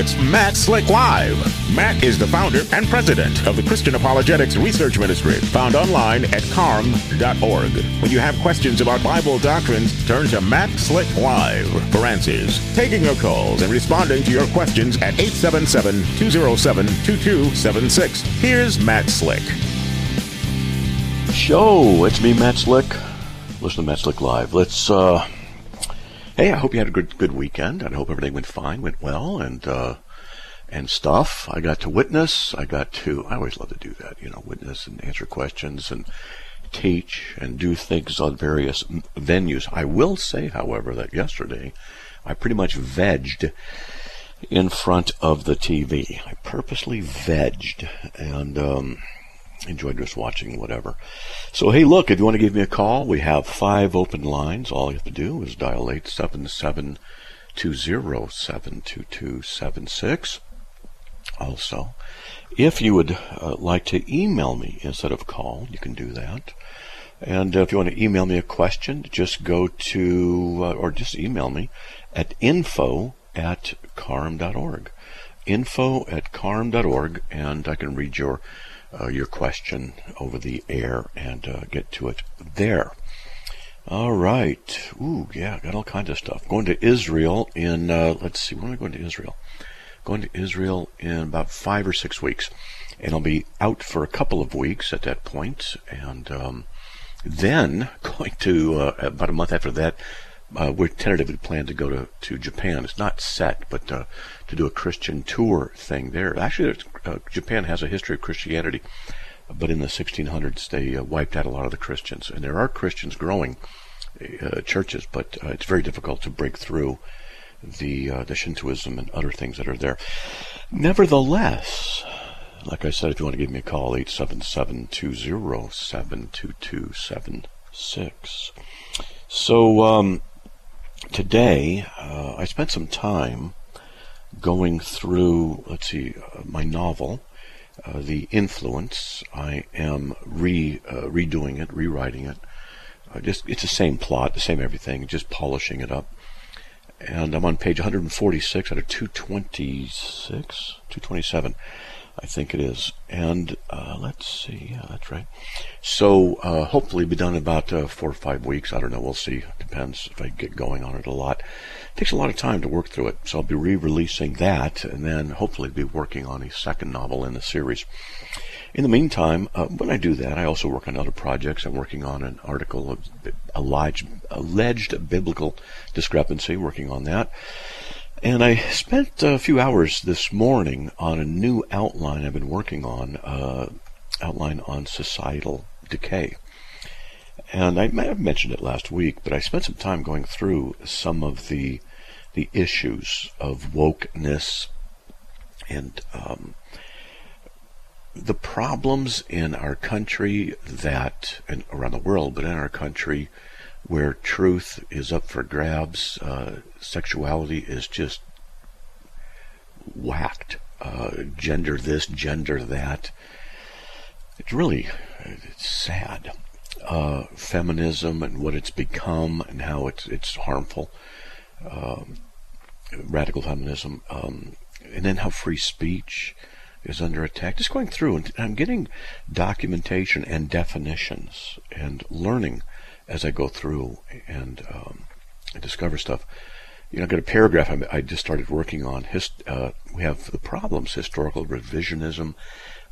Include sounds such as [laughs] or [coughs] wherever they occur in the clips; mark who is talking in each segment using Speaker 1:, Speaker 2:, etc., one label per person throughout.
Speaker 1: It's Matt Slick Live. Matt is the founder and president of the Christian Apologetics Research Ministry, found online at carm.org. When you have questions about Bible doctrines, turn to Matt Slick Live for answers. Taking your calls and responding to your questions at 877 207 2276. Here's Matt Slick.
Speaker 2: Show, it's me, Matt Slick. Listen to Matt Slick Live. Let's, uh, hey, I hope you had a good, good weekend. I hope everything went fine, went well, and, uh, and stuff. I got to witness. I got to, I always love to do that, you know, witness and answer questions and teach and do things on various venues. I will say, however, that yesterday I pretty much vegged in front of the TV. I purposely vegged and, um, enjoyed just watching whatever. So hey, look, if you want to give me a call, we have five open lines. All you have to do is dial eight seven seven two zero seven two two seven six. Also, if you would uh, like to email me instead of call, you can do that. And uh, if you want to email me a question, just go to, uh, or just email me at info at carm.org. Info at carm.org, and I can read your uh, your question over the air and uh, get to it there. All right. Ooh, yeah, got all kinds of stuff. Going to Israel in, uh, let's see, when am I going to Israel? Going to Israel in about five or six weeks. And I'll be out for a couple of weeks at that point. And um, then [laughs] going to, uh, about a month after that, uh, we're tentatively planned to go to, to Japan. It's not set, but uh, to do a Christian tour thing there. Actually, uh, Japan has a history of Christianity, but in the 1600s they uh, wiped out a lot of the Christians, and there are Christians growing uh, churches, but uh, it's very difficult to break through the the Shintoism and other things that are there. Nevertheless, like I said, if you want to give me a call, 877-207-2276. So, um, today, uh, I spent some time going through, let's see, uh, my novel, uh, The Influence. I am re uh, redoing it, rewriting it. Uh, just it's the same plot, the same everything, just polishing it up. And I'm on page 146 out of 226, 227. I think it is. And uh, let's see. Yeah, that's right. So uh, hopefully be done in about uh, four or five weeks. I don't know. We'll see. Depends if I get going on it a lot. It takes a lot of time to work through it. So I'll be re-releasing that, and then hopefully be working on a second novel in the series. In the meantime, uh, when I do that, I also work on other projects. I'm working on an article of alleged, alleged biblical discrepancy, working on that. And I spent a few hours this morning on a new outline I've been working on, uh, outline on societal decay. And I may have mentioned it last week, but I spent some time going through some of the the issues of wokeness and um, the problems in our country that, and around the world, but in our country, where truth is up for grabs, uh, sexuality is just whacked. Uh, gender this, gender that. It's really it's sad. Uh, feminism and what it's become and how it's it's harmful. Um, radical feminism, um, and then how free speech is under attack. Just going through and I'm getting documentation and definitions and learning as I go through and um, discover stuff. You know, I got a paragraph I, I just started working on. Hist, uh, we have the problems: historical revisionism,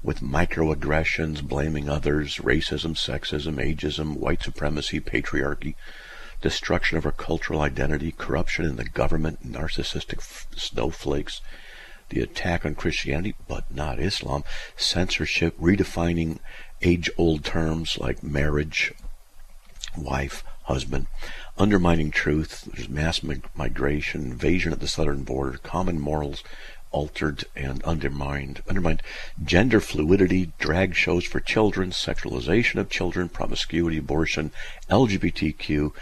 Speaker 2: with microaggressions, blaming others, racism, sexism, ageism, white supremacy, patriarchy, destruction of our cultural identity, corruption in the government, narcissistic f- snowflakes, the attack on Christianity, but not Islam, censorship, redefining age old terms like marriage, wife, husband, undermining truth, there's mass migration, invasion at the southern border, common morals altered and undermined, undermined gender fluidity, drag shows for children, sexualization of children, promiscuity, abortion, LGBTQ,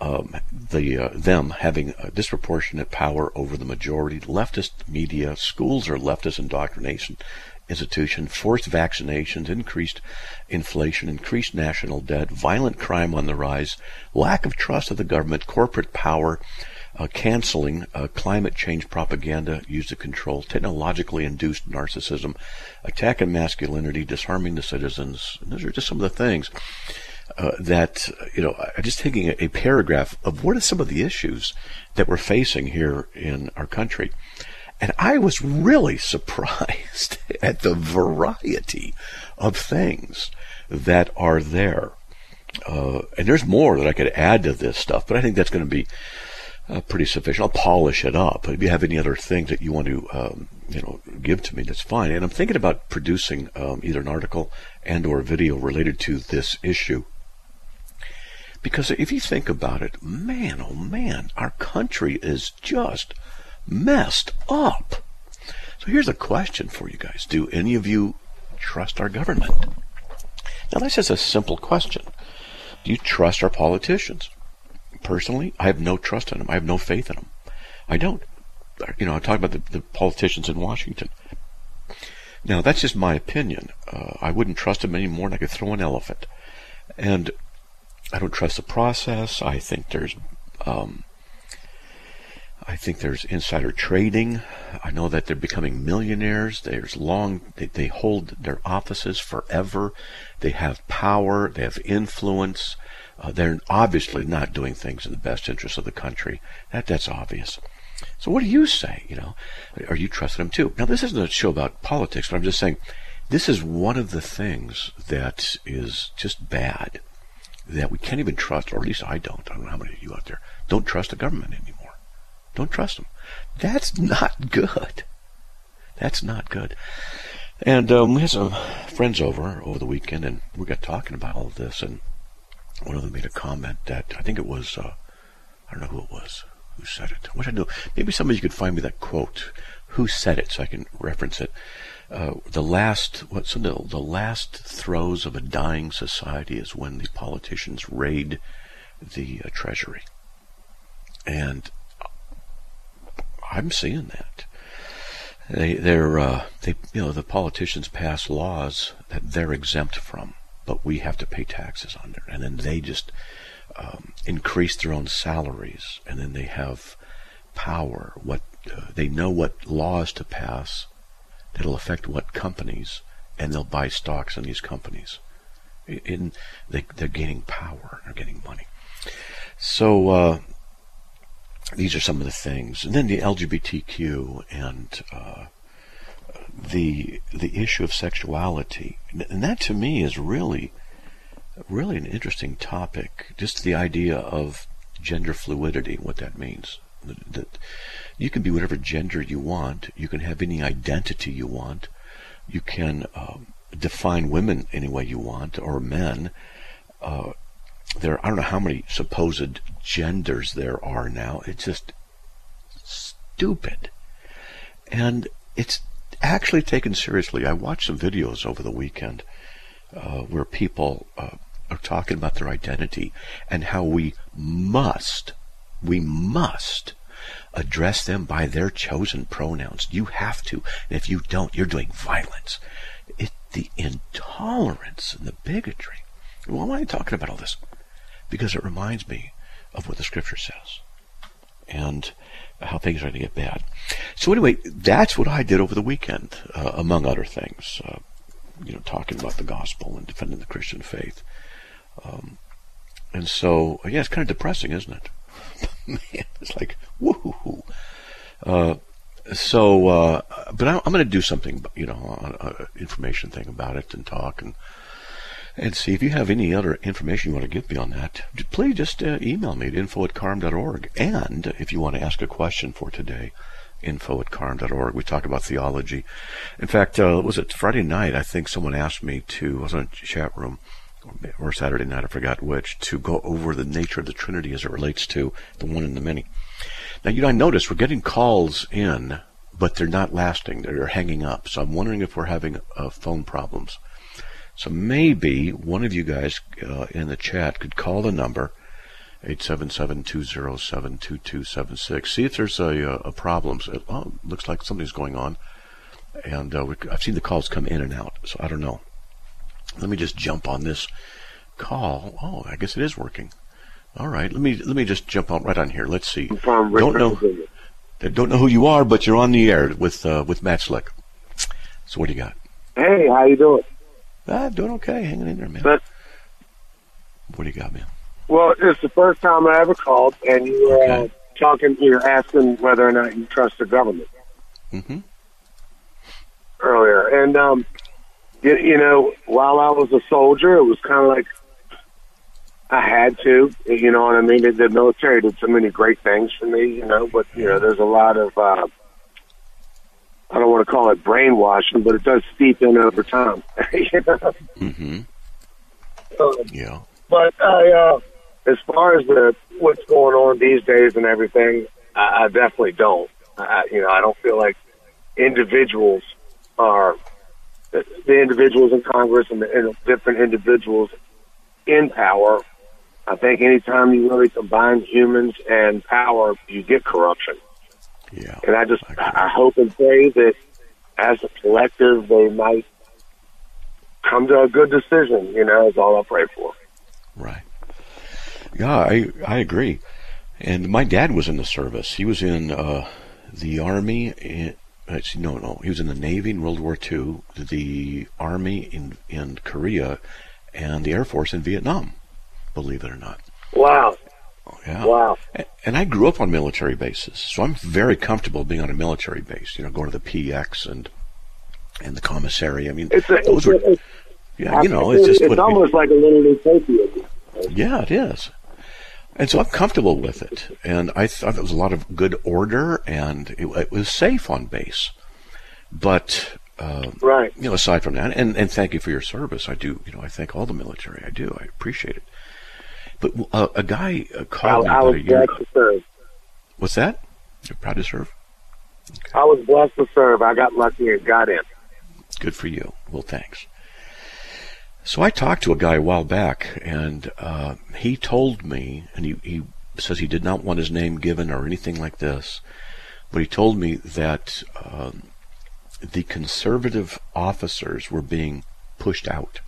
Speaker 2: um, the uh, them having a disproportionate power over the majority, leftist media, schools are leftist indoctrination institution, forced vaccinations, increased inflation, increased national debt, violent crime on the rise, lack of trust of the government, corporate power, uh, canceling uh, climate change propaganda used to control technologically induced narcissism, attacking masculinity, disarming the citizens. And those are just some of the things uh, that, you know, I'm just taking a, a paragraph of what are some of the issues that we're facing here in our country. And I was really surprised [laughs] at the variety of things that are there. Uh, and there's more that I could add to this stuff, but I think that's going to be uh, pretty sufficient. I'll polish it up. If you have any other things that you want to, um, you know, give to me, that's fine. And I'm thinking about producing um, either an article and or video related to this issue. Because if you think about it, man, oh man, our country is just messed up. So here's a question for you guys. Do any of you trust our government? Now that's just a simple question. Do you trust our politicians? Personally, I have no trust in them. I have no faith in them. I don't. You know, I'm talking about the, the politicians in Washington. Now, that's just my opinion. Uh, I wouldn't trust them any more than I could throw an elephant. And I don't trust the process. I think there's um, I think there's insider trading. I know that they're becoming millionaires. There's long, they, they, hold their offices forever. They have power. They have influence. Uh, they're obviously not doing things in the best interest of the country. That that's obvious. So what do you say? You know, are you trusting them too? Now this isn't a show about politics, but I'm just saying this is one of the things that is just bad that we can't even trust, or at least I don't. I don't know how many of you out there don't trust the government anymore. Don't trust them. That's not good. That's not good. And um, we had some friends over over the weekend, and we got talking about all of this. And one of them made a comment that I think it was uh, I don't know who it was who said it. What I know, maybe somebody could find me that quote. Who said it so I can reference it? Uh, the last what's the the last throes of a dying society is when the politicians raid the uh, treasury, and I'm seeing that. They, they're, uh, they, you know, the politicians pass laws that they're exempt from, but we have to pay taxes on it, and then they just um, increase their own salaries, and then they have power. What uh, they know what laws to pass that'll affect what companies, and they'll buy stocks in these companies. In they, they're gaining power, they're getting money. So uh, these are some of the things. And then the LGBTQ and uh, the the issue of sexuality, and that to me is really really an interesting topic. Just the idea of gender fluidity, what that means. That you can be whatever gender you want. You can have any identity you want. You can um, define women any way you want or men. Uh, there I don't know how many supposed genders there are now. It's just stupid. And it's actually taken seriously. I watched some videos over the weekend uh, where people uh, are talking about their identity and how we must, we must address them by their chosen pronouns. You have to. And if you don't, you're doing violence. It, the intolerance and the bigotry. Why am I talking about all this? Because it reminds me of what the scripture says and how things are going to get bad. So anyway, that's what I did over the weekend, uh, among other things. Uh, you know, talking about the gospel and defending the Christian faith. Um, and so, yeah, it's kind of depressing, isn't it? [laughs] Man, it's like woohoo. Uh, so, uh, but I, am going to do something, you know, an information thing about it and talk and and see if you have any other information you want to give me on that. Please just uh, email me at info at carm.org. And if you want to ask a question for today, info at carm.org. We talk about theology. In fact, uh, was it Friday night? I think someone asked me to, I was in a chat room, or Saturday night, I forgot which, to go over the nature of the Trinity as it relates to the one and the many. Now, you know, I noticed we're getting calls in, but they're not lasting. They're hanging up. So I'm wondering if we're having uh, phone problems. So maybe one of you guys uh, in the chat could call the number 877-207-2276. See if there's a, uh, a problem. It oh, looks like something's going on. And uh, I've seen the calls come in and out, so I don't know. Let me just jump on this call. Oh, I guess it is working. All right. Let me let me just jump out right on here. Let's see.
Speaker 3: From
Speaker 2: Don't know. Don't know who you are, but you're on the air with uh, with Matt Slick. So what do you got?
Speaker 3: Hey, how you doing?
Speaker 2: Ah, doing okay, hanging in there, man.
Speaker 3: But-
Speaker 2: what do you got, man?
Speaker 3: Well, it's the first time I ever called, and you were uh, talking. You were asking whether or not you trust the government
Speaker 2: hmm
Speaker 3: earlier, and um, you, you know, while I was a soldier, it was kind of like I had to. You know what I mean? The, the military did so many great things for me, you know, but you know, there's a lot of. Uh, I don't want to call it brainwashing, but it does seep in over time. [laughs] you know?
Speaker 2: hmm
Speaker 3: Um,
Speaker 2: Yeah.
Speaker 3: But I, uh, as far as the what's going on these days and everything, I, I definitely don't. I, you know, I don't feel like individuals are the, the individuals in Congress and the and different individuals in power. I think anytime you really combine humans and power, you get corruption.
Speaker 2: Yeah.
Speaker 3: And I just,
Speaker 2: I.
Speaker 3: I hope and pray that as a collective, they might come to a good decision. You know, is all I pray for.
Speaker 2: Right. Yeah, I I agree. And my dad was in the service. He was in uh, the army. In, actually, no, no, he was in the Navy in World War II, the Army in in Korea, and the Air Force in Vietnam. Believe it or not.
Speaker 3: Wow.
Speaker 2: Yeah.
Speaker 3: Wow.
Speaker 2: And I grew up on military bases, so I'm very comfortable being on a military base. You know, going to the PX and and the commissary. I mean,
Speaker 3: It's a,
Speaker 2: those
Speaker 3: it's,
Speaker 2: were
Speaker 3: it's,
Speaker 2: yeah. You know, it's just
Speaker 3: it's almost like a little utopia.
Speaker 2: Yeah, it is. And so I'm comfortable with it. And I thought there was a lot of good order and it, it was safe on base. But, uh,
Speaker 3: Right.
Speaker 2: you know, aside from that, and, and thank you for your service. I do, you know, I thank all the military. I do. I appreciate it. But uh, a guy uh,
Speaker 3: I,
Speaker 2: called me
Speaker 3: I was blessed to serve.
Speaker 2: What's that? You're proud to serve?
Speaker 3: I was blessed to serve. I got lucky and got in.
Speaker 2: Good for you. Well, thanks. So I talked to a guy a while back, and uh, he told me, and he, he says he did not want his name given or anything like this, but he told me that um, the conservative officers were being pushed out,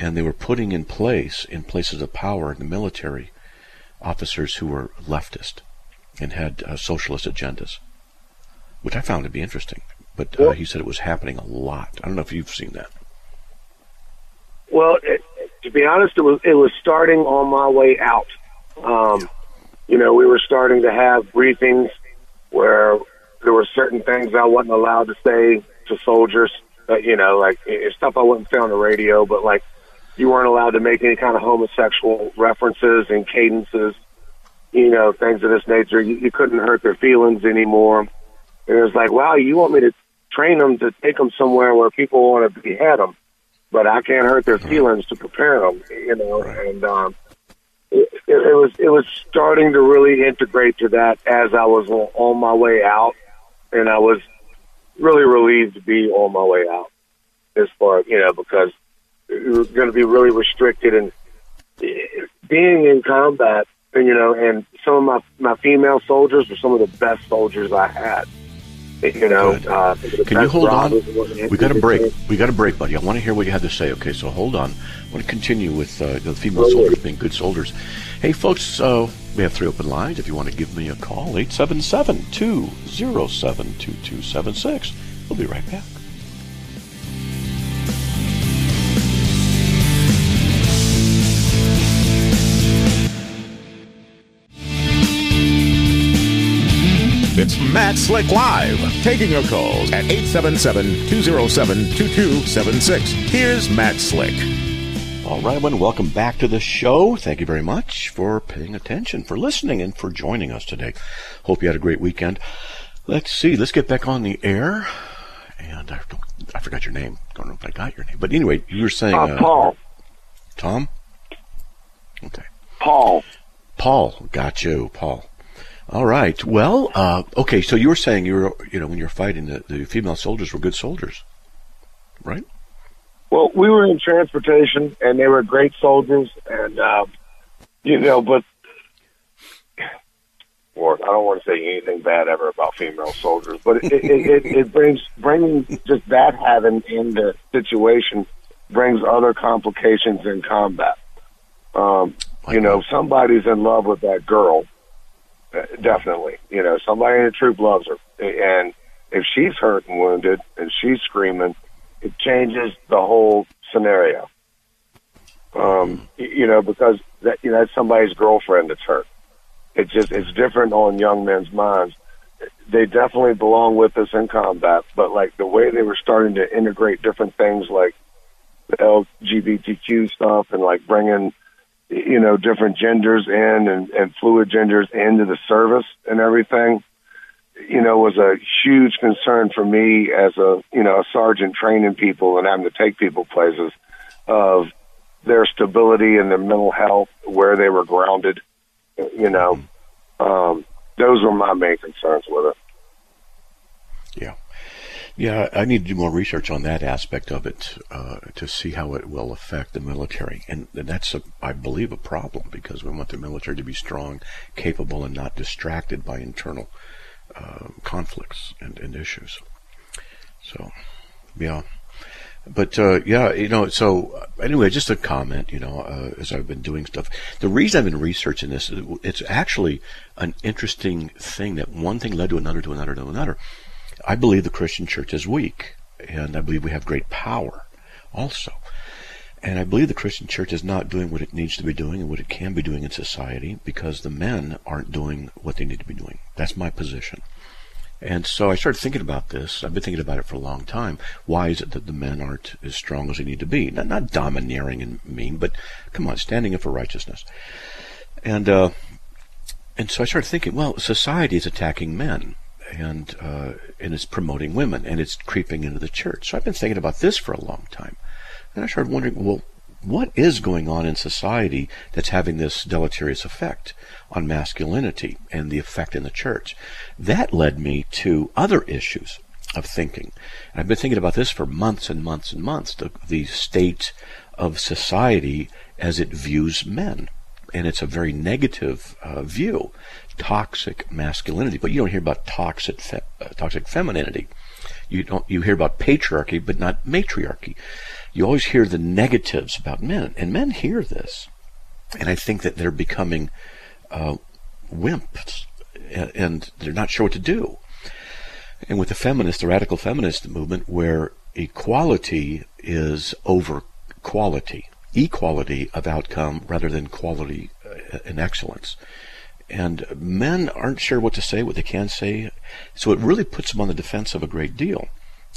Speaker 2: and they were putting in place, in places of power in the military, officers who were leftist and had uh, socialist agendas, which I found to be interesting. But uh,
Speaker 3: Well-
Speaker 2: he said it was happening a lot. I don't know if you've seen that.
Speaker 3: Well, it, to be honest, it was it was starting on my way out. Um, you know, we were starting to have briefings where there were certain things I wasn't allowed to say to soldiers. That you know, like stuff I wouldn't say on the radio, but like you weren't allowed to make any kind of homosexual references and cadences. You know, things of this nature. You, you couldn't hurt their feelings anymore. And it was like, wow, you want me to train them to take them somewhere where people want to behead them but I can't hurt their feelings to prepare them, you know. And um, it, it, it was it was starting to really integrate to that as I was on, on my way out, and I was really relieved to be on my way out. As far you know, because going to be really restricted, and eh, being in combat, and, you know, and some of my my female soldiers were some of the best soldiers I had. You know, uh,
Speaker 2: Can you hold on?
Speaker 3: robbers and whatnot.
Speaker 2: We got a break. We got a break, buddy. I want to hear what you had to say. Okay, so hold on. I want to continue with uh, the female soldiers being good soldiers. Hey, folks, uh, we have three open lines. If you want to give me a call, 877 207 2276. We'll be right back.
Speaker 1: It's Matt Slick Live, taking your calls at 877-207-2276. Here's Matt Slick.
Speaker 2: All right, everyone, welcome back to the show. Thank you very much for paying attention, for listening, and for joining us today. Hope you had a great weekend. Let's see, let's get back on the air. And I, don't, I forgot your name. Don't know if I got your name. But anyway, you were saying.
Speaker 3: Uh, Paul,
Speaker 2: Tom? Okay.
Speaker 3: Paul.
Speaker 2: Paul, got you, Paul. All right. Well, uh, okay. So you were saying you were, you know, when you're fighting, the, the female soldiers were good soldiers, right?
Speaker 3: Well, we were in transportation, and they were great soldiers, and um, you know, but or I don't want to say anything bad ever about female soldiers, but it it, it, it brings bringing just that having in the situation brings other complications in combat. Um, you know, somebody's in love with that girl. Definitely, you know, somebody in the troop loves her, and if she's hurt and wounded and she's screaming, it changes the whole scenario. Um, you know, because that you know that's somebody's girlfriend that's hurt. It's just it's different on young men's minds. They definitely belong with us in combat, but like the way they were starting to integrate different things like the LGBTQ stuff and like bringing you know different genders in and, and fluid genders into the service and everything you know, was a huge concern for me as a, you know, a sergeant training people and having to take people places of their stability and their mental health, where they were grounded, you know. Um, those were my main concerns with
Speaker 2: it. Yeah. Yeah, I need to do more research on that aspect of it uh, to see how it will affect the military, and that's, a, I believe, a problem because we want the military to be strong, capable, and not distracted by internal uh, conflicts and, and, issues. So, yeah. But uh, yeah, you know. So anyway, just a comment. You know, uh, as I've been doing stuff, the reason I've been researching this, is it's actually an interesting thing that one thing led to another, to another, to another. I believe the Christian church is weak, and I believe we have great power, also. And I believe the Christian church is not doing what it needs to be doing and what it can be doing in society because the men aren't doing what they need to be doing. That's my position. And so I started thinking about this. I've been thinking about it for a long time. Why is it that the men aren't as strong as they need to be? Not, not domineering and mean, but come on, standing up for righteousness. And uh, and so I started thinking, well, society is attacking men, and uh, and it's promoting women, and it's creeping into the church. So I've been thinking about this for a long time. And I started wondering, well, what is going on in society that's having this deleterious effect on masculinity and the effect in the church? That led me to other issues of thinking. And I've been thinking about this for months and months and months, the, the state of society as it views men. And it's a very negative uh, view, toxic masculinity. But you don't hear about toxic, fe- uh, toxic femininity. You don't. You hear about patriarchy, but not matriarchy you always hear the negatives about men, and men hear this, and I think that they're becoming uh, wimps, and they're not sure what to do. And with the feminist, the radical feminist movement, where equality is over quality, equality of outcome rather than quality uh, and excellence. And men aren't sure what to say, what they can say, so it really puts them on the defense of a great deal.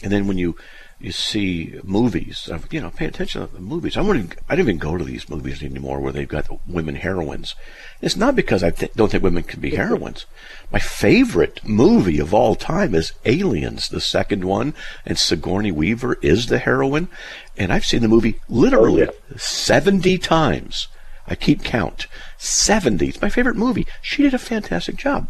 Speaker 2: And then when you you see movies. Uh, you know, pay attention to the movies. I wouldn't. I don't even go to these movies anymore where they've got women heroines. It's not because I th- don't think women can be heroines. My favorite movie of all time is Aliens, the second one, and Sigourney Weaver is the heroine. And I've seen the movie literally oh, yeah. seventy times. I keep count. 70. It's my favorite movie. She did a fantastic job.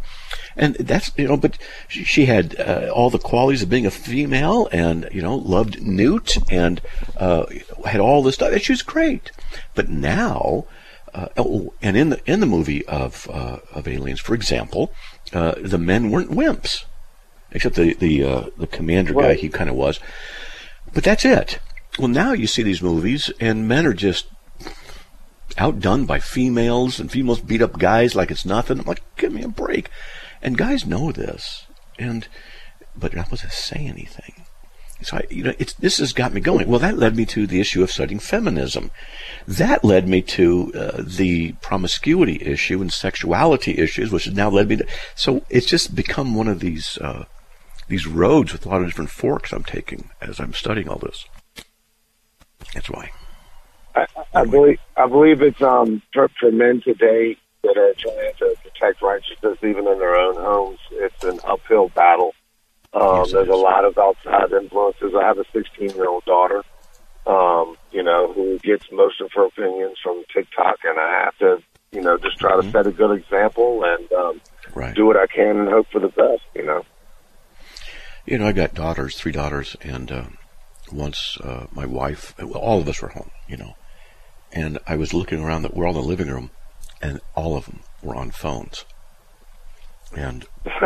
Speaker 2: And that's, you know, but she had uh, all the qualities of being a female and, you know, loved Newt and uh, had all this stuff. And she was great. But now, uh, oh, and in the in the movie of uh, of Aliens, for example, uh, the men weren't wimps, except the the uh, the commander guy. He kind of was, but that's it. Well, now you see these movies, and men are just outdone by females, and females beat up guys like it's nothing. I'm like, give me a break. And guys know this, and but they're not supposed to say anything. So I, you know, it's, this has got me going. Well, that led me to the issue of studying feminism. That led me to uh, the promiscuity issue and sexuality issues, which has now led me to. So it's just become one of these uh, these roads with a lot of different forks I'm taking as I'm studying all this. That's why.
Speaker 3: I, I believe I believe it's um for, for men today that are trying to protect righteousness even in their own homes. It's an uphill battle. Um, there's a lot of outside influences. I have a 16 year old daughter, um, you know, who gets most of her opinions from TikTok, and I have to, you know, just try mm-hmm. to set a good example and um, right. do what I can and hope for the best. You know.
Speaker 2: You know, I got daughters, three daughters, and uh, once uh, my wife, well, all of us were home, you know, and I was looking around. The, we're all in the living room, and all of them were on phones. And [laughs]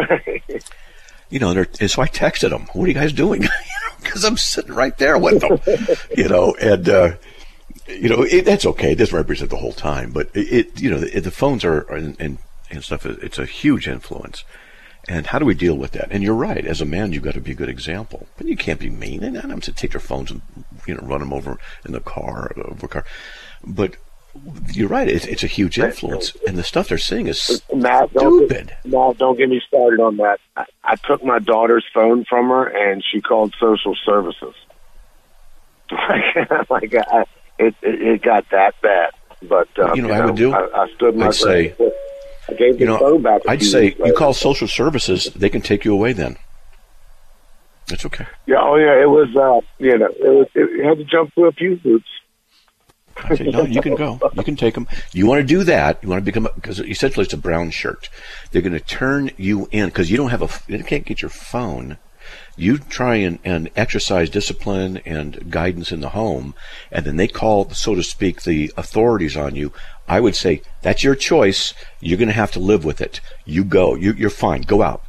Speaker 2: you know, and so I texted them, "What are you guys doing?" [laughs] Because I'm sitting right there with them, you know. And uh, you know, it, that's okay. It doesn't represent the whole time, but it, it you know, the, the phones are, and, and, and stuff, it's a huge influence. And how do we deal with that? And you're right. As a man, you've got to be a good example. But you can't be mean. And I'm to take their phones and you know run them over in the car, over car. But you're right. It's, it's a huge influence, and the stuff they're seeing is Matt, stupid.
Speaker 3: Don't, Matt, don't get me started on that. I, I took my daughter's phone from her, and she called social services. [laughs] like, I, it, it, it got that bad. But uh,
Speaker 2: you know, you know I would do.
Speaker 3: I, I stood my
Speaker 2: I'd say,
Speaker 3: I gave
Speaker 2: you know,
Speaker 3: phone back.
Speaker 2: I'd say you call social services; they can take you away. Then it's okay.
Speaker 3: Yeah. Oh, yeah. It was. Uh, you know, it was. It had to jump through a few hoops.
Speaker 2: I say, no, you can go. You can take them. You want to do that? You want to become because essentially it's a brown shirt. They're going to turn you in because you don't have a. You can't get your phone you try and, and exercise discipline and guidance in the home, and then they call, so to speak, the authorities on you, I would say, that's your choice. You're going to have to live with it. You go. You, you're fine. Go out.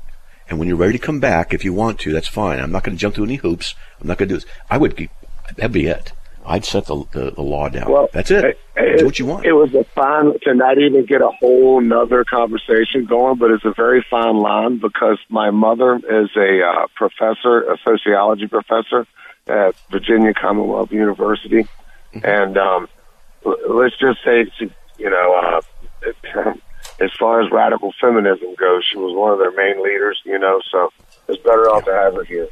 Speaker 2: And when you're ready to come back, if you want to, that's fine. I'm not going to jump through any hoops. I'm not going to do this. I would that'd be it. I'd set the, the, the law down. Well, That's it. it. Do what you want.
Speaker 3: It was a fine to not even get a whole nother conversation going, but it's a very fine line because my mother is a uh, professor, a sociology professor at Virginia Commonwealth University, mm-hmm. and um, let's just say, you know, uh, [laughs] as far as radical feminism goes, she was one of their main leaders. You know, so it's better off to have her here.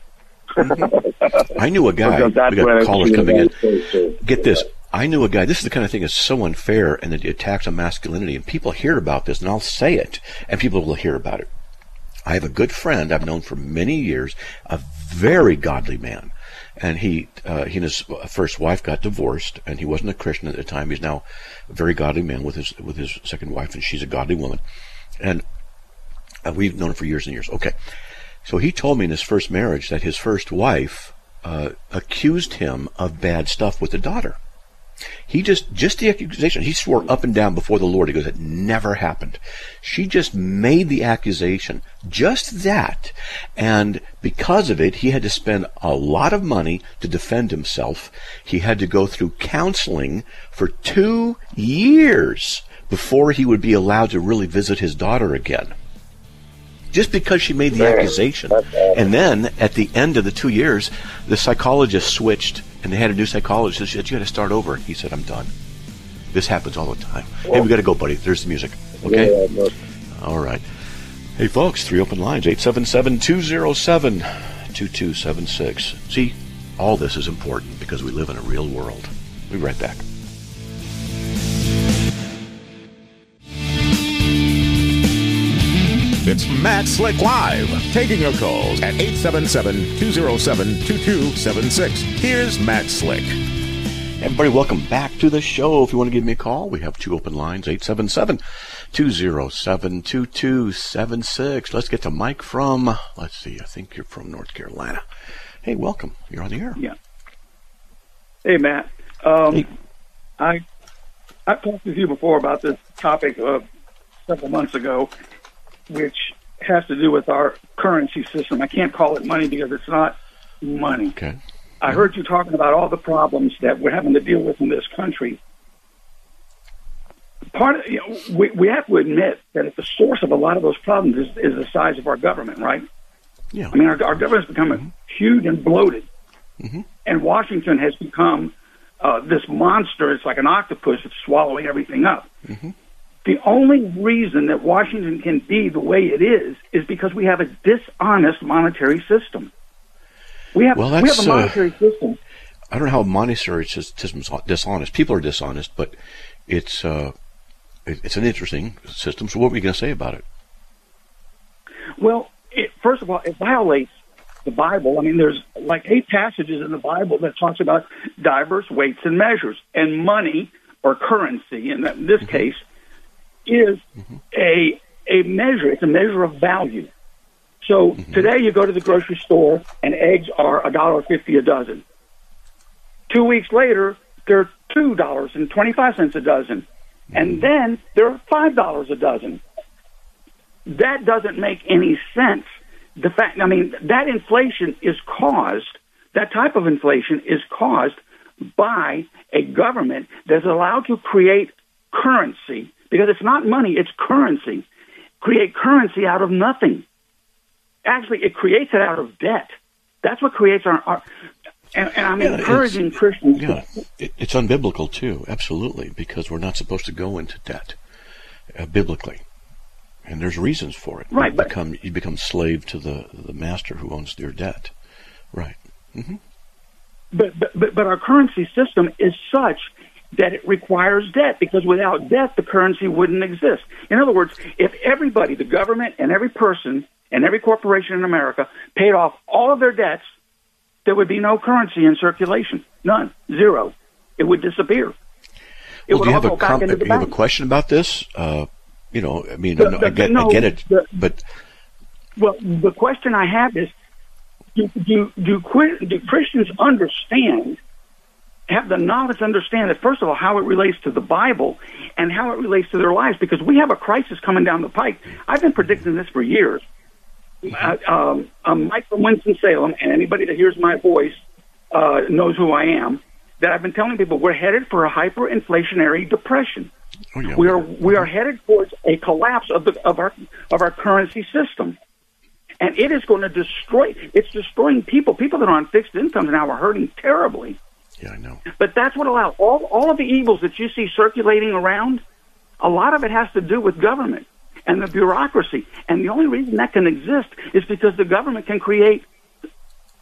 Speaker 2: Mm-hmm. I knew a guy. We got callers coming in. Get this. I knew a guy. This is the kind of thing that's so unfair, and it attacks on masculinity. And people hear about this, and I'll say it, and people will hear about it. I have a good friend I've known for many years, a very godly man, and he uh, he and his first wife got divorced, and he wasn't a Christian at the time. He's now a very godly man with his with his second wife, and she's a godly woman, and uh, we've known him for years and years. Okay, so he told me in his first marriage that his first wife uh, accused him of bad stuff with the daughter. He just, just the accusation, he swore up and down before the Lord. He goes, it never happened. She just made the accusation, just that. And because of it, he had to spend a lot of money to defend himself. He had to go through counseling for two years before he would be allowed to really visit his daughter again just because she made the Man, accusation. And then at the end of the two years, the psychologist switched and they had a new psychologist. She said, You got to start over. He said, I'm done. This happens all the time. Well, hey, we got to go, buddy. There's the music. Okay? Yeah, all right. Hey, folks, three open lines 877 207 2276. See, all this is important because we live in a real world. We'll be right back.
Speaker 1: It's Matt Slick Live, taking your calls at 877-207-2276. Here's Matt Slick.
Speaker 2: Everybody, welcome back to the show. If you want to give me a call, we have two open lines, 877-207-2276. Let's get to Mike from, let's see, I think you're from North Carolina. Hey, welcome. You're on the air.
Speaker 4: Yeah. Hey, Matt. Um, hey. I, I've talked with you before about this topic uh, several months ago, which has to do with our currency system. I can't call it money because it's not money.
Speaker 2: Okay.
Speaker 4: I heard you talking about all the problems that we're having to deal with in this country. Part of, you know, we, we have to admit that at the source of a lot of those problems is, is the size of our government, right?
Speaker 2: Yeah.
Speaker 4: I mean, our, our government's become mm-hmm. huge and bloated, mm-hmm. and Washington has become uh, this monster. It's like an octopus that's swallowing everything up. Mm-hmm. The only reason that Washington can be the way it is is because we have a dishonest monetary system. We have,
Speaker 2: well,
Speaker 4: we have a uh, monetary uh, system.
Speaker 2: I don't know how a monetary system is dishonest. People are dishonest, but it's uh, it's an interesting system. So, what are we going to say about it?
Speaker 4: Well, it, first of all, it violates the Bible. I mean, there's like eight passages in the Bible that talks about diverse weights and measures, and money or currency. In, in this mm-hmm. case, is mm-hmm. a a measure. It's a measure of value. So mm-hmm. today you go to the grocery store and eggs are a dollar fifty a dozen. Two weeks later, they're two dollars and twenty five cents a dozen, mm-hmm. and then they're five dollars a dozen. That doesn't make any sense. The fact, I mean, that inflation is caused. That type of inflation is caused by a government that's allowed to create currency because it's not money, it's currency. Create currency out of nothing. Actually, it creates it out of debt. That's what creates our. our and, and I'm
Speaker 2: Yeah,
Speaker 4: encouraging Christians.
Speaker 2: Yeah, it, it's unbiblical too, absolutely, because we're not supposed to go into debt uh, biblically, and there's reasons for it.
Speaker 4: Right,
Speaker 2: you
Speaker 4: but-
Speaker 2: become you become slave to the the master who owns your debt. Right.
Speaker 4: But, but but but our currency system is such that it requires debt because without debt the currency wouldn't exist. In other words, if everybody, the government and every person and every corporation in America paid off all of their debts, there would be no currency in circulation. None. Zero. It would disappear. It
Speaker 2: Well,
Speaker 4: would
Speaker 2: do you have a com-
Speaker 4: the
Speaker 2: you have a question about this? Uh, you know, I mean,
Speaker 4: The-
Speaker 2: I, I get
Speaker 4: no,
Speaker 2: I get it,
Speaker 4: the-
Speaker 2: but
Speaker 4: Well, the question I have is, do do do, do Christians understand, have the knowledge to understand that first of all how it relates to the Bible and how it relates to their lives? Because we have a crisis coming down the pike. I've been predicting this for years. Uh, um, I'm Mike from Winston Salem, and anybody that hears my voice uh, knows who I am. That I've been telling people we're headed for a hyperinflationary depression.
Speaker 2: oh, yeah,
Speaker 4: We are we are headed towards a collapse of the of our of our currency system, and it is going to destroy. It's destroying people. People that are on fixed incomes now are hurting terribly.
Speaker 2: Yeah, I know.
Speaker 4: But that's what allows all all of the evils that you see circulating around. A lot of it has to do with government and the bureaucracy, and the only reason that can exist is because the government can create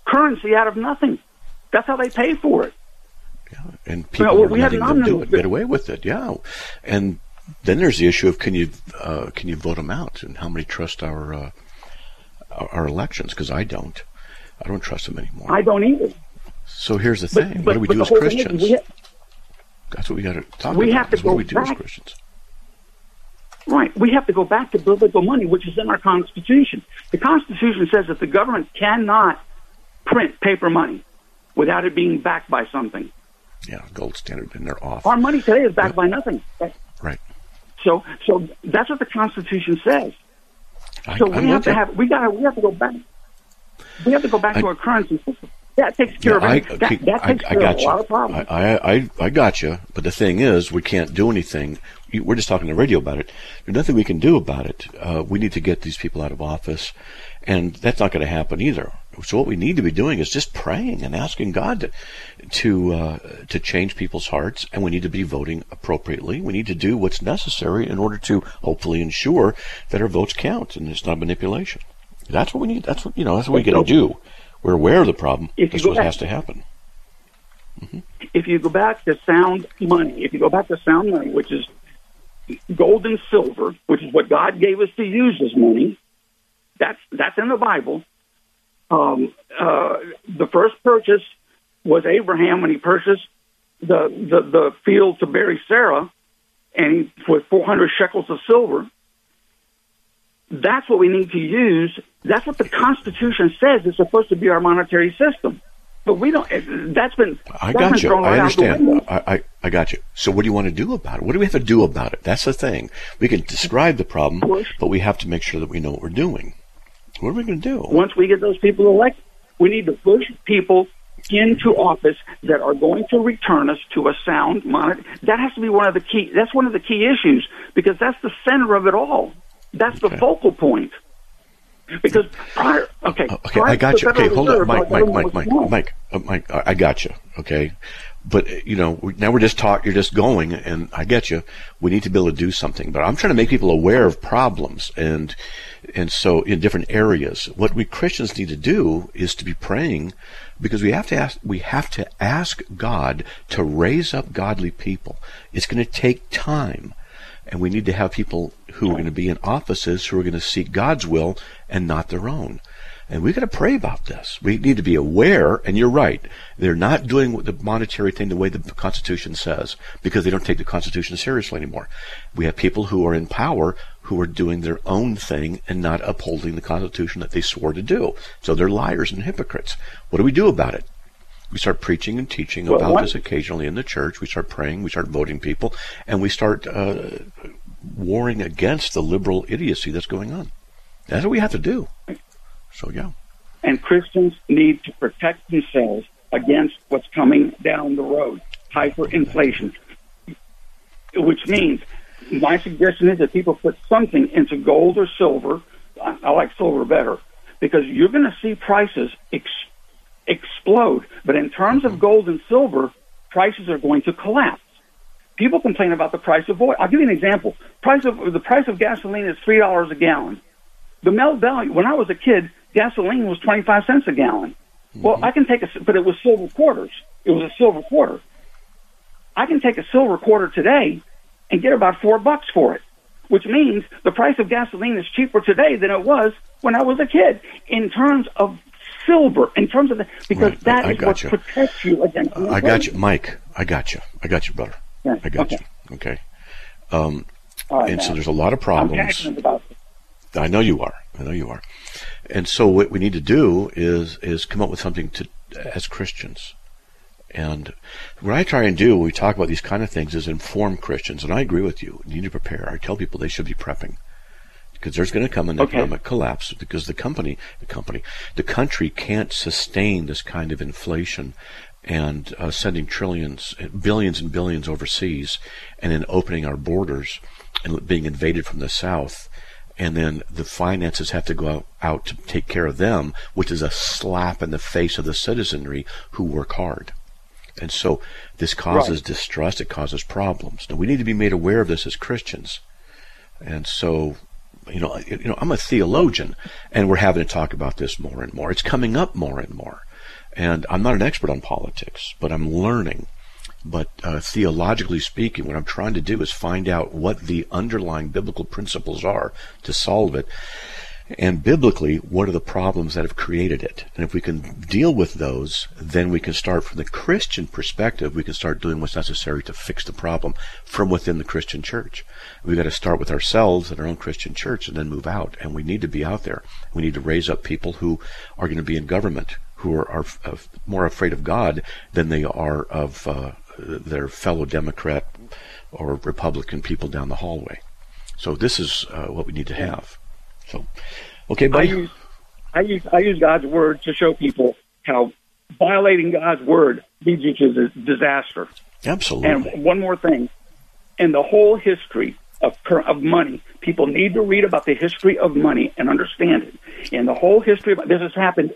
Speaker 4: currency out of nothing. That's how they pay for it.
Speaker 2: Yeah, and people
Speaker 4: well,
Speaker 2: are
Speaker 4: we have
Speaker 2: letting them do it, get away with it. Yeah, and then there's the issue of can you uh, can you vote them out, and how many trust our uh, our our elections? Because I don't, I don't trust them anymore.
Speaker 4: I don't either.
Speaker 2: So here's the thing:
Speaker 4: but-
Speaker 2: what do we do as
Speaker 4: thing is
Speaker 2: Christians?
Speaker 4: we ha-
Speaker 2: That's what we got to talk
Speaker 4: we
Speaker 2: about.
Speaker 4: have to
Speaker 2: what do we do as. Christians?
Speaker 4: Right. We have to go back to biblical money, which is in our Constitution. The Constitution says that the government cannot print paper money without it being backed by something.
Speaker 2: Yeah, gold standard, and they're off.
Speaker 4: Our money today is backed by nothing.
Speaker 2: Right.
Speaker 4: So, so that's what the Constitution says.
Speaker 2: I,
Speaker 4: So
Speaker 2: I'm
Speaker 4: we have to have we got we have to go back. We have to go back to our currency system. That takes care
Speaker 2: Yeah,
Speaker 4: of
Speaker 2: I.
Speaker 4: That, that
Speaker 2: I,
Speaker 4: takes
Speaker 2: I
Speaker 4: care
Speaker 2: got
Speaker 4: of a
Speaker 2: you.
Speaker 4: lot of problems.
Speaker 2: I, I, I, I got you. But the thing is, we can't do anything. We're just talking to radio about it. There's nothing we can do about it. Uh, we need to get these people out of office, and that's not going to happen either. So what we need to be doing is just praying and asking God to to, uh, to change people's hearts, and we need to be voting appropriately. We need to do what's necessary in order to hopefully ensure that our votes count and it's not manipulation. That's what we need. That's what you know. That's what we got to do. We're aware of the problem.
Speaker 4: If
Speaker 2: That's what
Speaker 4: back-
Speaker 2: has to happen.
Speaker 4: if you go back to sound money, if you go back to sound money, which is gold and silver, which is what God gave us to use as money, that's that's in the Bible. Um, uh, the first purchase was Abraham when he purchased the the, the field to bury Sarah, and he with 400 shekels of silver. That's what we need to use. That's what the Constitution says is supposed to be our monetary system. But we don't. That's been.
Speaker 2: I
Speaker 4: that's
Speaker 2: got
Speaker 4: been
Speaker 2: you. I
Speaker 4: right out the
Speaker 2: understand. I, I, I got you. So what do you want to do about it? What do we have to do about it? That's the thing. We can describe the problem, but we have to make sure that we know what we're doing. What are we going to do?
Speaker 4: once we get those people elected, we need to push people into office that are going to return us to a sound monetary. That has to be one of the key. That's one of the key issues because that's the center of it all. That's the
Speaker 2: Okay.
Speaker 4: focal point. Because prior, okay,
Speaker 2: Uh, Okay,
Speaker 4: prior
Speaker 2: I got you. Okay, hold on, Mike, Mike, Mike, Mike,
Speaker 4: small.
Speaker 2: Mike, uh, Mike. I I got you. Okay, but you know now we're just talk. You're just going, and I get you. We need to be able to do something, but I'm trying to make people aware of problems, and and so in different areas, what we Christians need to do is to be praying, because we have to ask. We have to ask God to raise up godly people. It's going to take time. And we need to have people who are going to be in offices who are going to seek God's will and not their own. And we've got to pray about this. We need to be aware, and you're right, they're not doing the monetary thing the way the Constitution says because they don't take the Constitution seriously anymore. We have people who are in power who are doing their own thing and not upholding the Constitution that they swore to do. So they're liars and hypocrites. What do we do about it? We start preaching and teaching
Speaker 4: Well,
Speaker 2: about
Speaker 4: one-
Speaker 2: this occasionally in the church. We start praying. We start voting people, and we start uh, warring against the liberal idiocy that's going on. That's what we have to do. So yeah,
Speaker 4: and Christians need to protect themselves against what's coming down the road, hyperinflation, which means my suggestion is that people put something into gold or silver. I, I like silver better because you're going to see prices explode. But in terms of gold and silver, prices are going to collapse. People complain about the price of oil. I'll give you an example. Price of the price of gasoline is three dollars a gallon. The melt value when I was a kid, gasoline was twenty five cents a gallon. Well, I can take a, but it was silver quarters. It was a silver quarter. I can take a silver quarter today and get about four bucks for it, which means the price of gasoline is cheaper today than it was when I was a kid. In terms of silver, in terms of the, because
Speaker 2: Right,
Speaker 4: that
Speaker 2: I-
Speaker 4: is what
Speaker 2: you.
Speaker 4: protects you against.
Speaker 2: I got you, Mike. I got you. I got you, brother.
Speaker 4: Yeah,
Speaker 2: I got
Speaker 4: okay.
Speaker 2: you. Okay. Um,
Speaker 4: right,
Speaker 2: and so there's a lot of problems. I know you are. I know you are. And so what we need to do is is come up with something to as Christians. And what I try and do when we talk about these kind of things is inform Christians. And I agree with you. You need to prepare. I tell people they should be prepping. Because there's going to come an
Speaker 4: Okay.
Speaker 2: economic collapse because the company, the company, the country can't sustain this kind of inflation and uh, sending trillions, billions and billions overseas and then opening our borders and being invaded from the south and then the finances have to go out, out to take care of them, which is a slap in the face of the citizenry who work hard. And so this causes distrust, it causes problems. Now we need to be made aware of this as Christians. And so, you know, you know, I'm a theologian and we're having to talk about this more and more. It's coming up more and more. And I'm not an expert on politics, but I'm learning. But uh, theologically speaking, what I'm trying to do is find out what the underlying biblical principles are to solve it. And biblically, what are the problems that have created it? And if we can deal with those, then we can start from the Christian perspective. We can start doing what's necessary to fix the problem from within the Christian church. We've got to start with ourselves and our own Christian church and then move out. And we need to be out there. We need to raise up people who are going to be in government, who are, are, more afraid of God than they are of uh, their fellow Democrat or Republican people down the hallway. So this is uh, what we need to have. So, okay,
Speaker 4: I use I use I use God's word to show people how violating God's word leads you to dis- disaster.
Speaker 2: Absolutely.
Speaker 4: And one more thing, in the whole history of of money, people need to read about the history of money and understand it. In the whole history, of, this has happened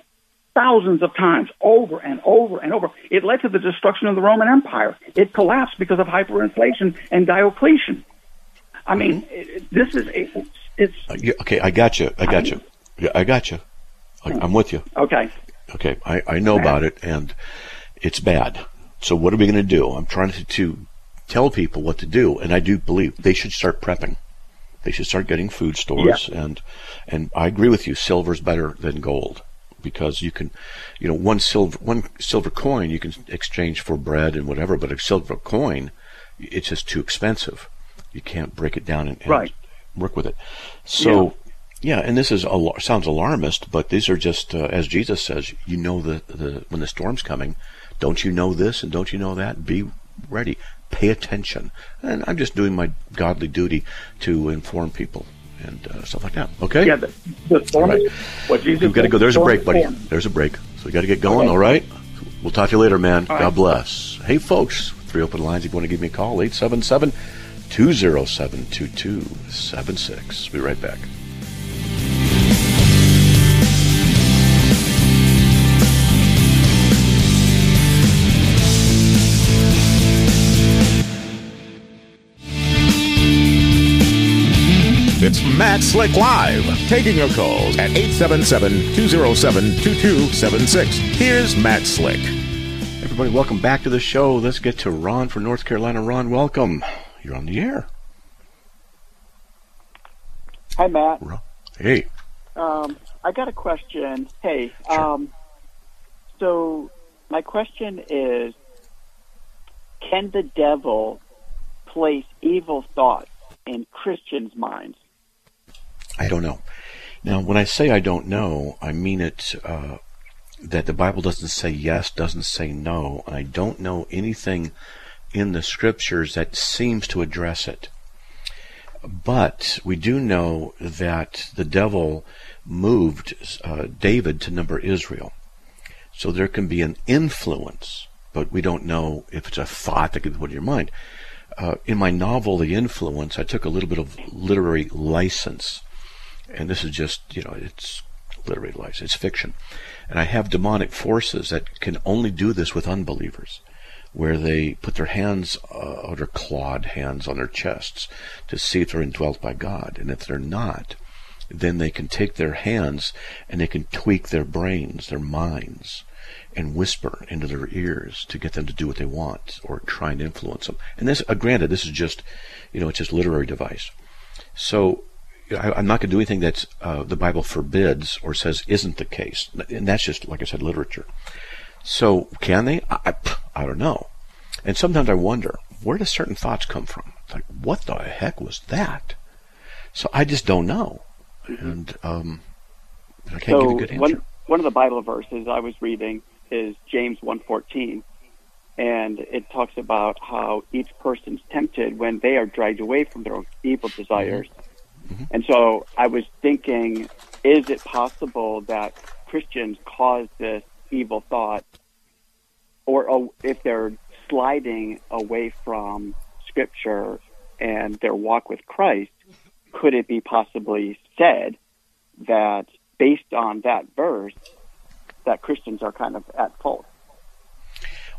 Speaker 4: thousands of times, over and over and over. It led to the destruction of the Roman Empire. It collapsed because of hyperinflation and Diocletian. I mean, mm-hmm. it- this is a, it's
Speaker 2: Uh, yeah, okay, I got you. I got you. Yeah, I got you. I, I'm with you.
Speaker 4: okay.
Speaker 2: Okay, I, I know about it, and it's bad. So what are we going to do? I'm trying to, to tell people what to do, and I do believe they should start prepping. They should start getting food stores, and and I agree with you. Silver's better than gold because you can, you know, one silver one silver coin you can exchange for bread and whatever, but a silver coin, it's just too expensive. You can't break it down and, and
Speaker 4: Right.
Speaker 2: Work with it. So. Yeah, and this is alar- sounds alarmist, but these are just uh, as Jesus says. You know the, the when the storm's coming. Don't you know this and don't you know that? Be ready. Pay attention. And I'm just doing my godly duty to inform people and uh, stuff like that. Okay.
Speaker 4: Yeah, the, the storm
Speaker 2: Right.
Speaker 4: what Jesus
Speaker 2: We've got to go. There's a break, buddy. There's a break. So we got to get going.
Speaker 4: Okay.
Speaker 2: All right. We'll talk to you later, man.
Speaker 4: All
Speaker 2: God
Speaker 4: right.
Speaker 2: bless. Hey, folks. Three open lines. If you want to give me a call, 877 207 2276. Be right back.
Speaker 1: It's Matt Slick Live, taking your calls at 877-207-2276. Here's Matt Slick.
Speaker 2: Everybody, welcome back to the show. Let's get to Ron from North Carolina. Ron, welcome. You're on the air.
Speaker 5: Hi, Matt.
Speaker 2: Hey.
Speaker 5: Um, I got a question. Hey, um, so my question is Can the devil place evil thoughts in Christians' minds?
Speaker 2: I don't know. Now, when I say I don't know, I mean it uh, that the Bible doesn't say yes, doesn't say no, and I don't know anything in the scriptures that seems to address it. But we do know that the devil moved uh, David to number Israel. So there can be an influence, but we don't know if it's a thought that could put in your mind. Uh, in my novel, The Influence, I took a little bit of literary license. And this is just, you know, it's literary license, it's fiction. And I have demonic forces that can only do this with unbelievers, where they put their hands, uh, or their clawed hands on their chests to see if they're indwelt by God. And if they're not, then they can take their hands and they can tweak their brains, their minds, and whisper into their ears to get them to do what they want or try and influence them. And this, uh, granted, this is just, you know, it's just literary device. So I, am not going to do anything that uh, the Bible forbids or says isn't the case, and that's just, like I said, literature. So can they? I, I, I don't know. And sometimes I wonder where do certain thoughts come from? Like, what the heck was that? So I just don't know and um, I can't
Speaker 5: so
Speaker 2: give a good answer.
Speaker 5: One, one of the Bible verses I was reading is James 1.14, and it talks about how each person's tempted when they are dragged away from their own evil desires. Mm-hmm. mm-hmm. And so I was thinking, is it possible that Christians cause this evil thought, or uh, if they're sliding away from Scripture and their walk with Christ, could it be possibly said that based on that verse, that Christians are kind of at fault?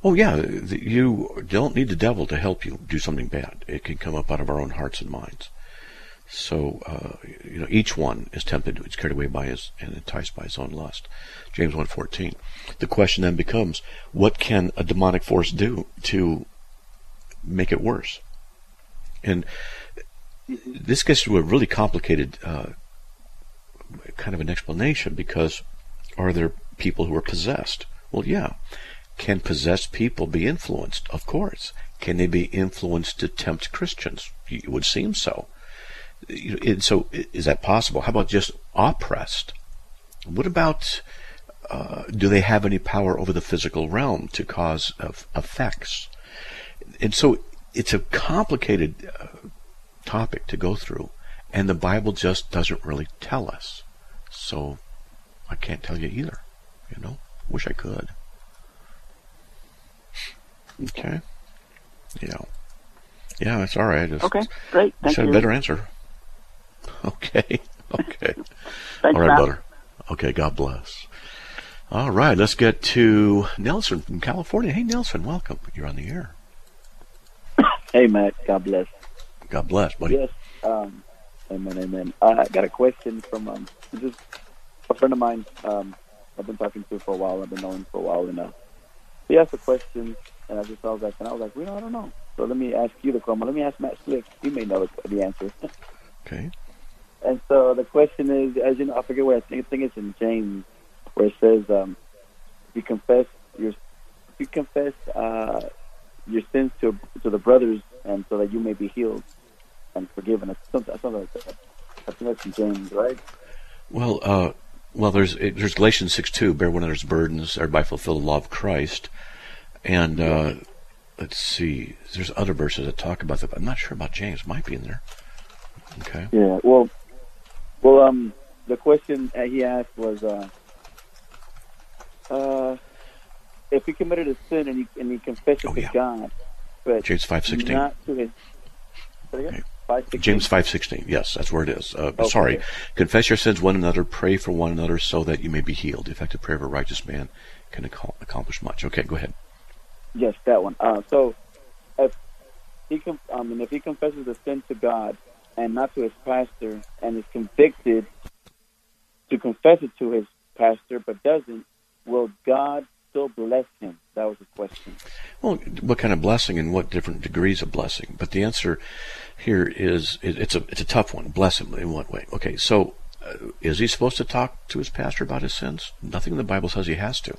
Speaker 2: Oh yeah, you don't need the devil to help you do something bad. It can come up out of our own hearts and minds. So uh, you know, each one is tempted, is carried away by his and enticed by his own lust. James 1.14. The question then becomes, what can a demonic force do to make it worse? And this gets to a really complicated uh, kind of an explanation because are there people who are possessed? Well, yeah. Can possessed people be influenced? Of course. Can they be influenced to tempt Christians? It would seem so. And so, is that possible? How about just oppressed? What about uh, do they have any power over the physical realm to cause effects? And so, it's a complicated uh, topic to go through, and the Bible just doesn't really tell us. So I can't tell you either. You know, wish I could. Okay. Yeah. Yeah, that's all right. Just,
Speaker 5: okay, great. Thank
Speaker 2: you.
Speaker 5: a
Speaker 2: better answer. [laughs] Okay. Okay. [laughs]
Speaker 5: Thanks,
Speaker 2: all right,
Speaker 5: Matt.
Speaker 2: brother. Okay, God bless. All right, let's get to Nelson from California. Hey, Nelson, welcome. You're on the air. [coughs]
Speaker 6: Hey, Matt. God bless.
Speaker 2: God bless, buddy.
Speaker 6: Yes. Um, amen, amen. I got a question from um, just a friend of mine. Um, I've been talking to for a while. I've been knowing for a while, and uh, he asked a question, and I just I was like, and I was like, well, I don't know. So let me ask you the question. Let me ask Matt Slick. He may know the answer. [laughs]
Speaker 2: okay.
Speaker 6: And so the question is, as you know, I forget where I think, I think it's in James, where it says, um, if you confess your, if you confess uh, your sins to to the brothers, and so that you may be healed and forgiven. Something, something like that. I think that's in James, right?
Speaker 2: Well, uh, well, there's there's Galatians six two. Bear one another's burdens, everybody fulfill the law of Christ, and uh, let's see. There's other verses that talk about that. I'm not sure about James. Might be in there. Okay.
Speaker 6: Yeah. Well, well, um, the question he asked was, uh, uh, if he committed a sin and he and he confessed it
Speaker 2: oh,
Speaker 6: to
Speaker 2: yeah.
Speaker 6: God, but
Speaker 2: James five sixteen.
Speaker 6: Not to his. Okay.
Speaker 2: James five sixteen. Yes, that's where it is. Uh,
Speaker 6: okay.
Speaker 2: Sorry. Confess your sins one another. Pray for one another so that you may be healed. The effective prayer of a righteous man can accomplish much. Okay, go ahead.
Speaker 6: Yes, that one. Uh, so, if he com- I mean, if he confesses a sin to God and not to his pastor, and is convicted to confess it to his pastor, but doesn't, will God still bless him? That was the question.
Speaker 2: Well, what kind of blessing and what different degrees of blessing? But the answer here is it's a it's a tough one. Bless him in what way? Okay, so is he supposed to talk to his pastor about his sins? Nothing in the Bible says he has to.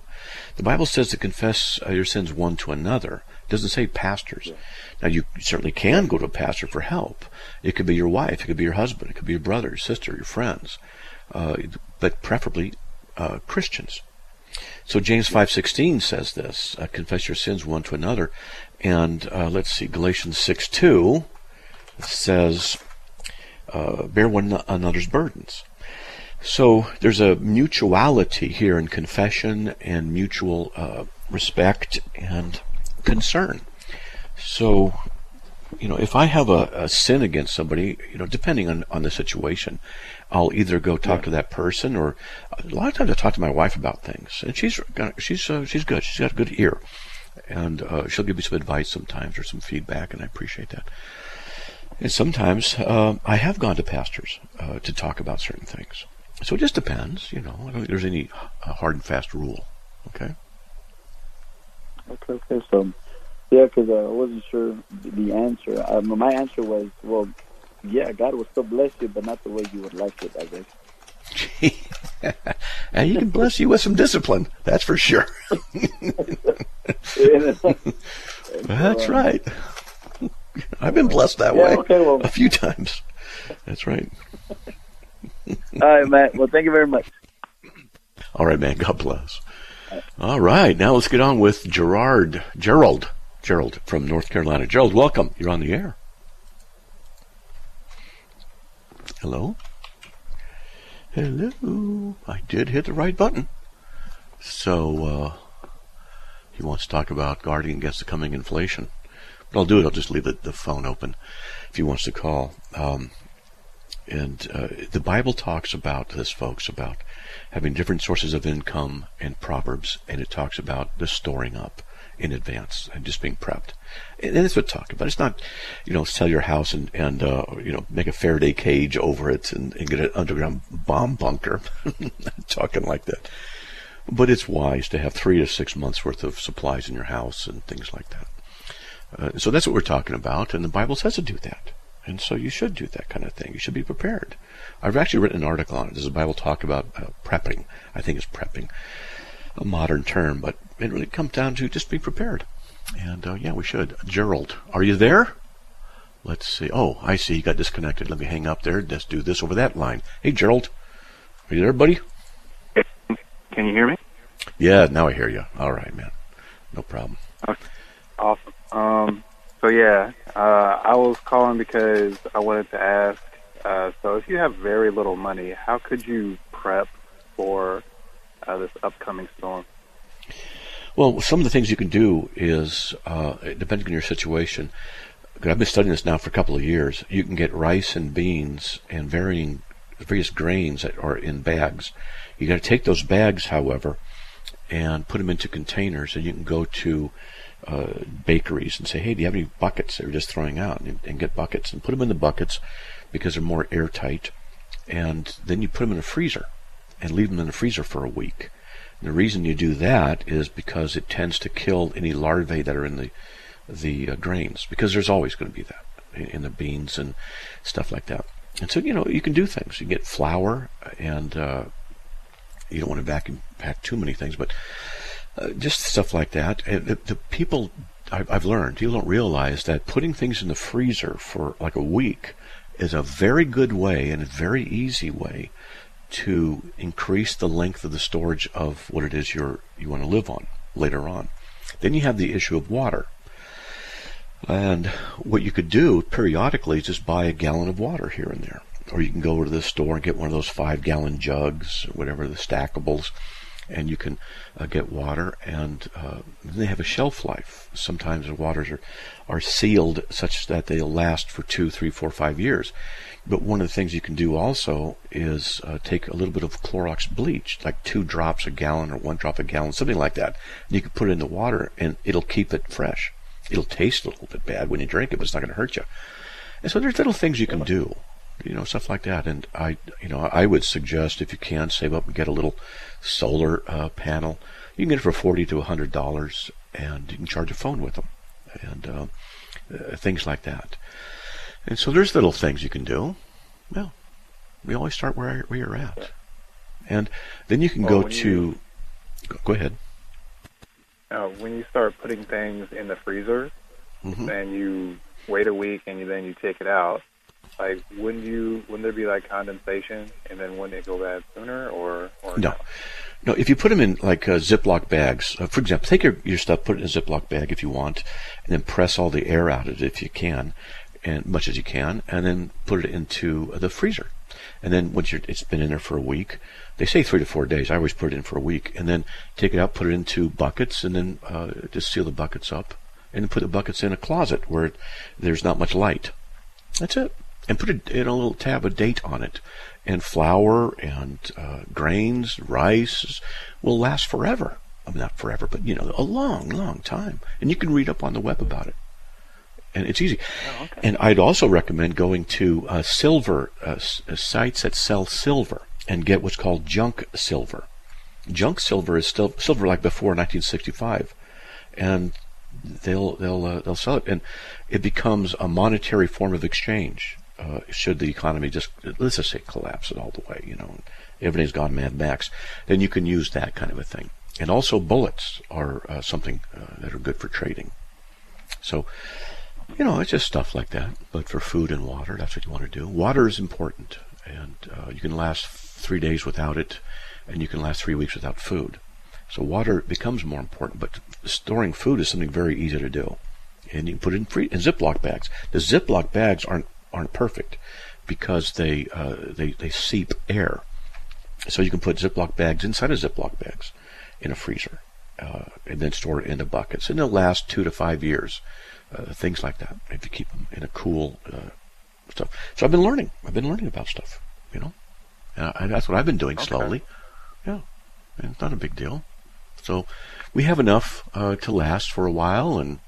Speaker 2: The Bible says to confess uh, your sins one to another. It doesn't say pastors. Yeah. Now you certainly can go to a pastor for help. It could be your wife, it could be your husband, it could be your brother, your sister, your friends, uh, but preferably uh, Christians. So James 5:16 says this: uh, "Confess your sins one to another," and uh, let's see, Galatians 6:2 says, uh, "Bear one another's burdens." So there's a mutuality here in confession and mutual uh, respect and concern. So, you know, if I have a, a, sin against somebody, you know, depending on, on the situation, I'll either go talk yeah. to that person or a lot of times I talk to my wife about things and she's, she's, uh, she's good. She's got a good ear and uh, she'll give me some advice sometimes or some feedback and I appreciate that. And sometimes uh, I have gone to pastors uh, to talk about certain things. So it just depends, you know. I don't think there's any uh, hard and fast rule. Okay.
Speaker 6: Okay. Okay. So, yeah, because uh, I wasn't sure the answer. Um, my answer was, well, yeah, God will still bless you, but not the way you would like it, I
Speaker 2: guess. [laughs] and He can bless you with some discipline. That's for sure. [laughs] [laughs] That's right. I've been blessed that
Speaker 6: yeah,
Speaker 2: way
Speaker 6: okay, well.
Speaker 2: a few times. That's right.
Speaker 6: All right, Matt. Well, thank you very much.
Speaker 2: All right, man. God bless. All right, now let's get on with Gerard, Gerald, Gerald from North Carolina. Gerald, welcome. You're on the air. Hello. Hello. I did hit the right button. So uh, he wants to talk about guarding against the coming inflation. But I'll do it. I'll just leave the, the phone open if he wants to call. Um, and uh, the Bible talks about this, folks, about having different sources of income in Proverbs, and it talks about the storing up in advance and just being prepped. And that's what talking about. It's not, you know, sell your house and, and uh, you know, make a Faraday cage over it and, and get an underground bomb bunker. [laughs] talking like that. But it's wise to have three to six months worth of supplies in your house and things like that. Uh, so that's what we're talking about, and the Bible says to do that. And so you should do that kind of thing. You should be prepared. I've actually written an article on it. Does the Bible talk about uh, prepping? I think it's prepping, a modern term, but it really comes down to just be prepared. And uh, yeah, we should. Gerald, are you there? Let's see. Oh, I see. You got disconnected. Let me hang up there. Let's do this over that line. Hey, Gerald, are you there, buddy?
Speaker 7: Can you hear me?
Speaker 2: Yeah, now I hear you. All right, man. No problem.
Speaker 7: Okay. Awesome. Um, so yeah, uh, I was calling because I wanted to ask. Uh, so if you have very little money, how could you prep for uh, this upcoming storm?
Speaker 2: Well, some of the things you can do is, uh, depending on your situation, I've been studying this now for a couple of years. You can get rice and beans and varying various grains that are in bags. You got to take those bags, however, and put them into containers, and you can go to uh, bakeries and say, hey, do you have any buckets that you're just throwing out? And, and, get buckets and put them in the buckets because they're more airtight. And then you put them in a freezer and leave them in the freezer for a week. And the reason you do that is because it tends to kill any larvae that are in the the uh, grains because there's always going to be that in, in, the beans and stuff like that. And so you know you can do things. You get flour and uh, you don't want to vacuum pack too many things, but uh, just stuff like that. And the, the people I've, learned, people don't realize that putting things in the freezer for like a week is a very good way and a very easy way to increase the length of the storage of what it is you're you want to live on later on. Then you have the issue of water. And what you could do periodically is just buy a gallon of water here and there. Or you can go to the store and get one of those five gallon jugs, or whatever the stackables, and you can uh, get water, and uh, they have a shelf life. Sometimes the waters are, are sealed such that they'll last for two, three, four, five years. But one of the things you can do also is uh, take a little bit of Clorox bleach, like two drops a gallon or one drop a gallon, something like that. And you can put it in the water, and it'll keep it fresh. It'll taste a little bit bad when you drink it, but it's not going to hurt you. And so there's little things you can do you know, stuff like that. And I, you know, I would suggest if you can save up and get a little solar uh, panel, you can get it for forty to a hundred dollars, and you can charge a phone with them, and uh, uh, things like that. And so there's little things you can do. Well, we always start where where you're at, and then you can well, go to. You, go ahead.
Speaker 7: Uh, when you start putting things in the freezer, mm-hmm. and you wait a week, and you, then you take it out like wouldn't you wouldn't there be like condensation and then wouldn't it go bad sooner or, or
Speaker 2: no no if you put them in like uh, ziploc bags uh, for example take your, your stuff put it in a ziploc bag if you want and then press all the air out of it if you can and much as you can and then put it into the freezer And then once it's been in there for a week, they say three to four days. I always put it in for a week, and then take it out, put it into buckets, and then uh, just seal the buckets up, and put the buckets in a closet where there's not much light. That's it. And put a, in a little tab a date on it. And flour and uh, grains, rice will last forever. I mean, not forever, but you know, a long, long time. And you can read up on the web about it and it's easy. Oh, okay. And I'd also recommend going to uh, silver uh, uh, sites that sell silver and get what's called junk silver. Junk silver is still silver like before 1965, and they'll they'll uh, they'll sell it, and it becomes a monetary form of exchange. Uh, should the economy just let's just say collapse it all the way, you know, everything's gone mad max, then you can use that kind of a thing. And also bullets are uh, something that are good for trading. So you know, it's just stuff like that. But for food and water, that's what you want to do. Water is important, and uh, you can last three days without it, and you can last three weeks without food. So water becomes more important, but storing food is something very easy to do, and you can put it in, free, in Ziploc bags. The Ziploc bags aren't aren't perfect because they uh, they they seep air, so you can put Ziploc bags inside of Ziploc bags in a freezer, uh, and then store it in the buckets, and they'll last two to five years uh, things like that. If you keep them in a cool uh, stuff. So I've been learning. I've been learning about stuff. You know, and I, that's what I've been doing okay. slowly. Yeah, and it's not a big deal. So we have enough uh, to last for a while, and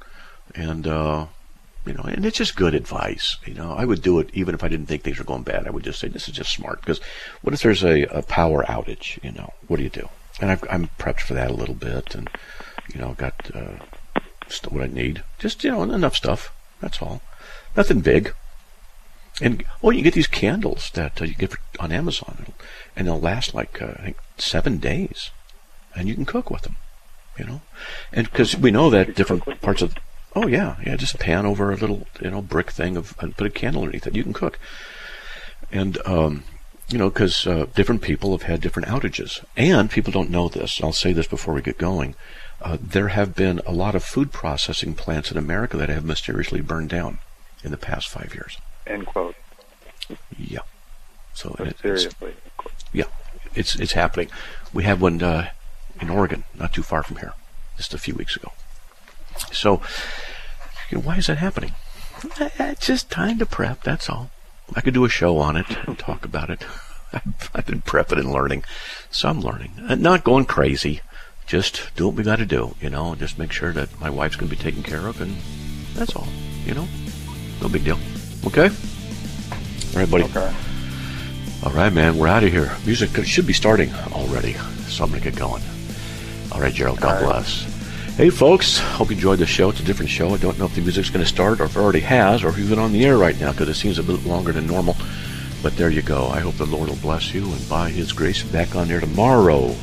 Speaker 2: and uh, you know, and it's just good advice. You know, I would do it even if I didn't think things were going bad. I would just say this is just smart because what if there's a, a power outage? You know, what do you do? And I've, I'm prepped for that a little bit, and you know, got uh, what I need. Just, you know, enough stuff. That's all. Nothing big. And, oh, you get these candles that uh, you get on Amazon, and they'll last like, uh, I think, seven days. And you can cook with them, you know? And because we know that different parts of, oh, yeah, yeah, just pan over a little, you know, brick thing of, and put a candle underneath it. You can cook. And, um, you know, because uh, different people have had different outages. And people don't know this. I'll say this before we get going uh, there have been a lot of food processing plants in America that have mysteriously burned down in the past five years.
Speaker 7: End quote.
Speaker 2: Yeah. So
Speaker 7: it, seriously.
Speaker 2: It's, yeah, it's it's happening. We had one uh, in Oregon, not too far from here, just a few weeks ago. So, you know, why is that happening? It's just time to prep. That's all. I could do a show on it and talk about it. [laughs] I've been prepping and learning, so I'm learning. Uh, not going crazy just do what we got to do, you know, just make sure that my wife's going to be taken care of, and that's all, you know. No big deal. Okay? All right, buddy.
Speaker 7: Okay.
Speaker 2: All right, man, we're out of here. Music should be starting already, so I'm going to get going. All right, Gerald, God right. bless. Hey, folks, hope you enjoyed the show. It's a different show. I don't know if the music's going to start or if it already has or if you've on the air right now because it seems a bit longer than normal. But there you go. I hope the Lord will bless you and by His grace back on there tomorrow.